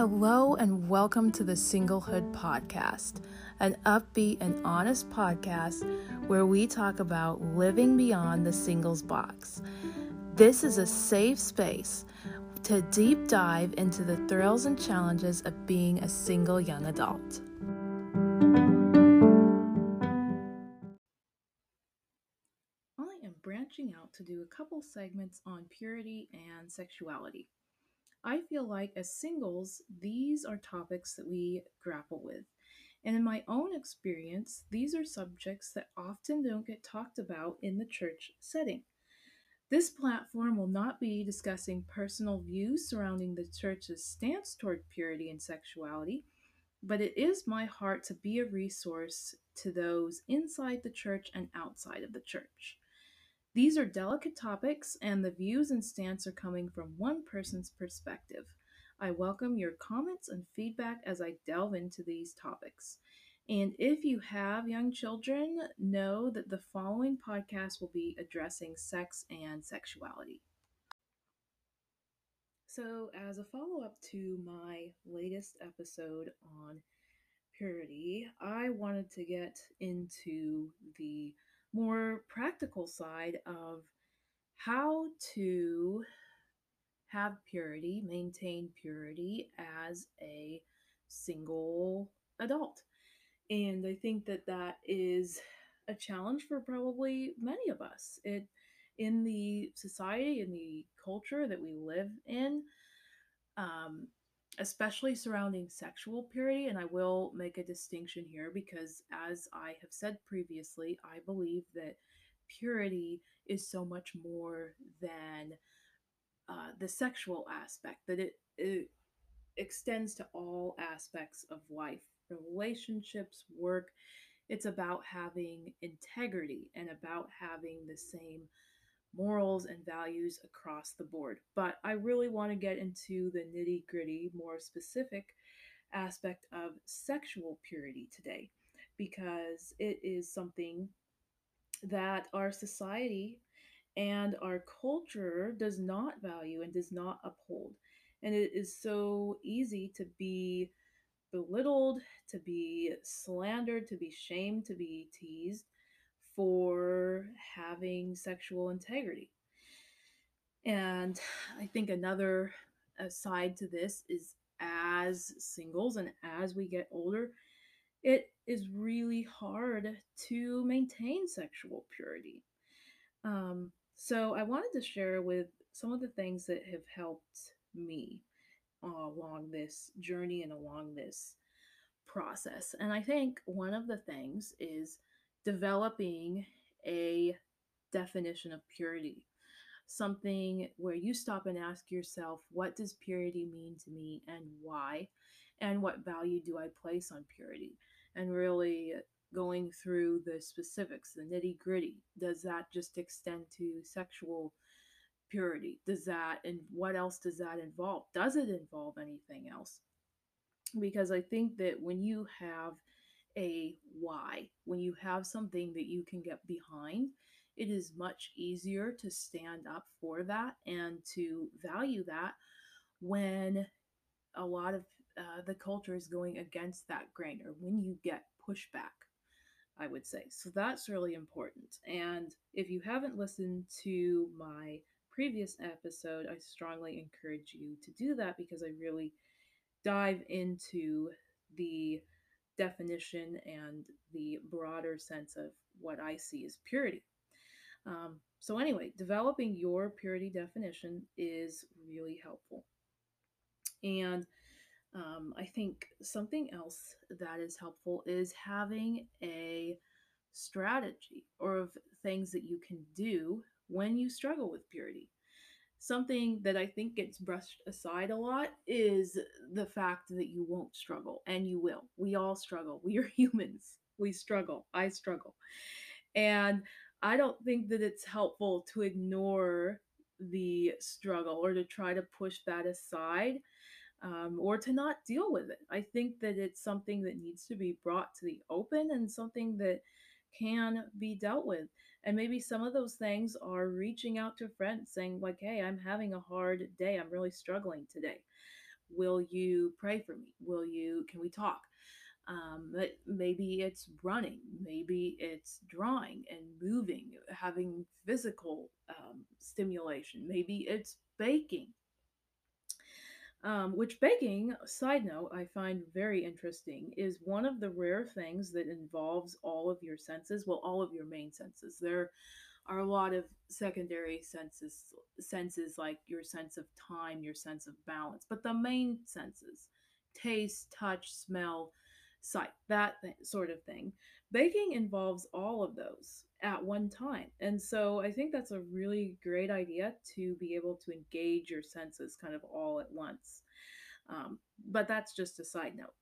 Hello, and welcome to the Singlehood Podcast, an upbeat and honest podcast where we talk about living beyond the singles box. This is a safe space to deep dive into the thrills and challenges of being a single young adult. I am branching out to do a couple segments on purity and sexuality. I feel like as singles, these are topics that we grapple with. And in my own experience, these are subjects that often don't get talked about in the church setting. This platform will not be discussing personal views surrounding the church's stance toward purity and sexuality, but it is my heart to be a resource to those inside the church and outside of the church. These are delicate topics, and the views and stance are coming from one person's perspective. I welcome your comments and feedback as I delve into these topics. And if you have young children, know that the following podcast will be addressing sex and sexuality. So, as a follow up to my latest episode on purity, I wanted to get into the more practical side of how to have purity, maintain purity as a single adult. And I think that that is a challenge for probably many of us. It in the society in the culture that we live in, um, especially surrounding sexual purity. And I will make a distinction here because, as I have said previously, I believe that purity is so much more than uh, the sexual aspect, that it, it extends to all aspects of life relationships, work. It's about having integrity and about having the same morals and values across the board. But I really want to get into the nitty gritty, more specific aspect of sexual purity today because it is something that our society and our culture does not value and does not uphold. And it is so easy to be belittled, to be slandered, to be shamed, to be teased for having sexual integrity. And I think another side to this is as singles and as we get older, it is really hard to maintain sexual purity. Um, so I wanted to share with some of the things that have helped me along this journey and along this process. And I think one of the things is developing a definition of purity. Something where you stop and ask yourself, what does purity mean to me and why? And what value do I place on purity? And really going through the specifics, the nitty gritty. Does that just extend to sexual purity? Does that, and what else does that involve? Does it involve anything else? Because I think that when you have a why. When you have something that you can get behind, it is much easier to stand up for that and to value that when a lot of uh, the culture is going against that grain or when you get pushback, I would say. So that's really important. And if you haven't listened to my previous episode, I strongly encourage you to do that because I really dive into the definition and the broader sense of what I see as purity. Um, so, anyway, developing your purity definition is really helpful. And um, I think something else that is helpful is having a strategy or of things that you can do when you struggle with purity something that I think gets brushed aside a lot is the fact that you won't struggle, and you will. We all struggle. We are humans. We struggle. I struggle. And I don't think that it's helpful to ignore the struggle or to try to push that aside um, or to not deal with it. I think that it's something that needs to be brought to the open and something that can be dealt with. And maybe some of those things are reaching out to friends saying, like, hey, I'm having a hard day. I'm really struggling today. Will you pray for me? Will you, can we talk? Um, maybe it's running, maybe it's drawing and moving, having physical um, stimulation, maybe it's baking. Um, which baking, side note, I find very interesting, is one of the rare things that involves all of your senses. Well, all of your main senses. There are a lot of secondary senses, senses like your sense of time, your sense of balance, but the main senses, taste, touch, smell, sight, that th- sort of thing. Baking involves all of those at one time. And so I think that's a really great idea to be able to engage your senses kind of all at once. Um, but that's just a side note.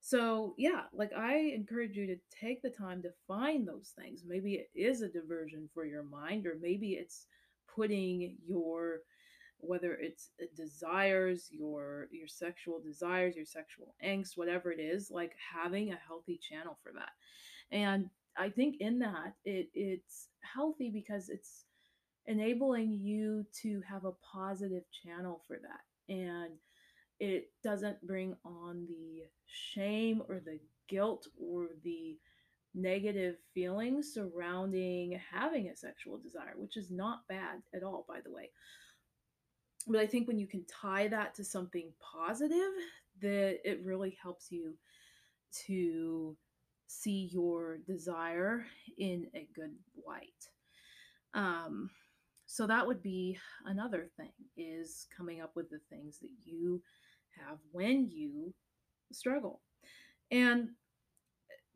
So, yeah, like I encourage you to take the time to find those things. Maybe it is a diversion for your mind, or maybe it's putting your whether it's uh, desires your your sexual desires your sexual angst whatever it is like having a healthy channel for that. And i think in that it it's healthy because it's enabling you to have a positive channel for that. And it doesn't bring on the shame or the guilt or the negative feelings surrounding having a sexual desire which is not bad at all by the way but I think when you can tie that to something positive, that it really helps you to see your desire in a good light. Um, so that would be another thing is coming up with the things that you have when you struggle. And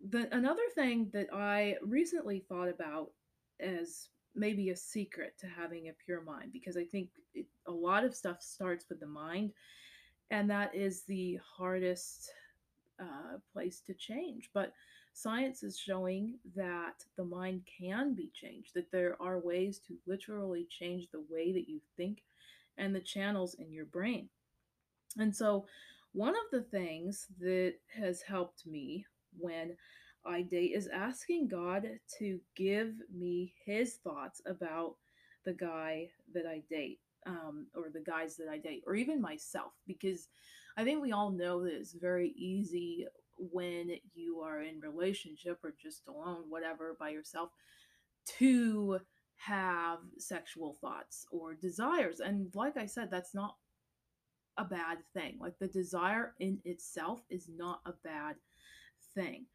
the another thing that I recently thought about as maybe a secret to having a pure mind because I think it, a lot of stuff starts with the mind, and that is the hardest uh, place to change. But science is showing that the mind can be changed, that there are ways to literally change the way that you think and the channels in your brain. And so, one of the things that has helped me when I date is asking God to give me his thoughts about the guy that I date, um, or the guys that I date, or even myself, because I think we all know that it's very easy when you are in relationship or just alone, whatever, by yourself, to have sexual thoughts or desires. And like I said, that's not a bad thing. Like the desire in itself is not a bad thing.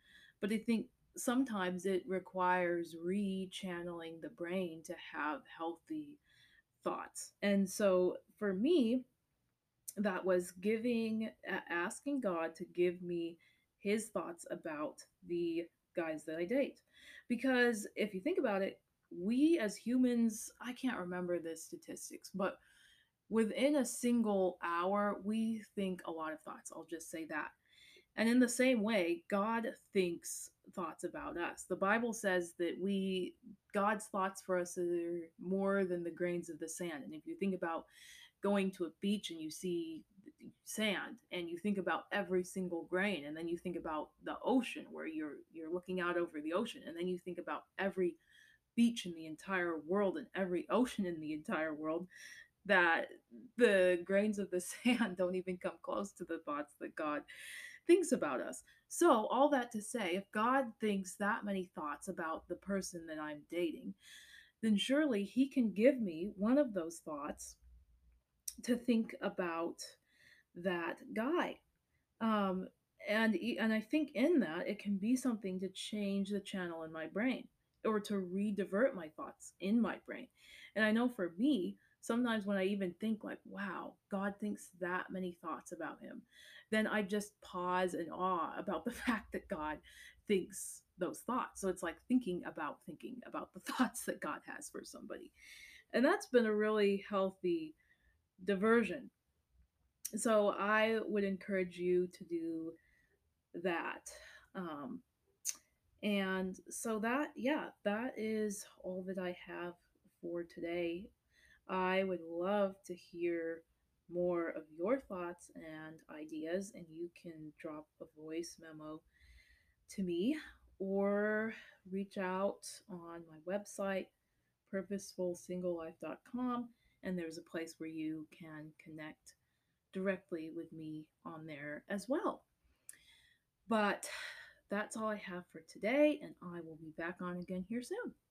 But I think sometimes it requires rechanneling the brain to have healthy thoughts. And so for me, that was giving, asking God to give me his thoughts about the guys that I date. Because if you think about it, we as humans, I can't remember the statistics, but within a single hour, we think a lot of thoughts. I'll just say that. And in the same way, God thinks thoughts about us. The Bible says that we, God's thoughts for us are more than the grains of the sand. And if you think about going to a beach and you see sand and you think about every single grain and then you think about the ocean where you're you're looking out over the ocean and then you think about every beach in the entire world and every ocean in the entire world that the grains of the sand don't even come close to the thoughts that God thinks about us. So, all that to say, if God thinks that many thoughts about the person that I'm dating, then surely He can give me one of those thoughts to think about that guy. Um, and and I think in that it can be something to change the channel in my brain or to re-divert my thoughts in my brain. And I know for me, sometimes when I even think like, wow, God thinks that many thoughts about him, then I just pause in awe about the fact that God thinks those thoughts. So it's like thinking about thinking about the thoughts that God has for somebody. And that's been a really healthy diversion. So I would encourage you to do that. Um, and so that, yeah, that is all that I have for today. I would love to hear more of your thoughts and ideas, and you can drop a voice memo to me or reach out on my website, purposefulsinglelife.com, and there's a place where you can connect directly with me on there as well. But that's all I have for today, and I will be back on again here soon.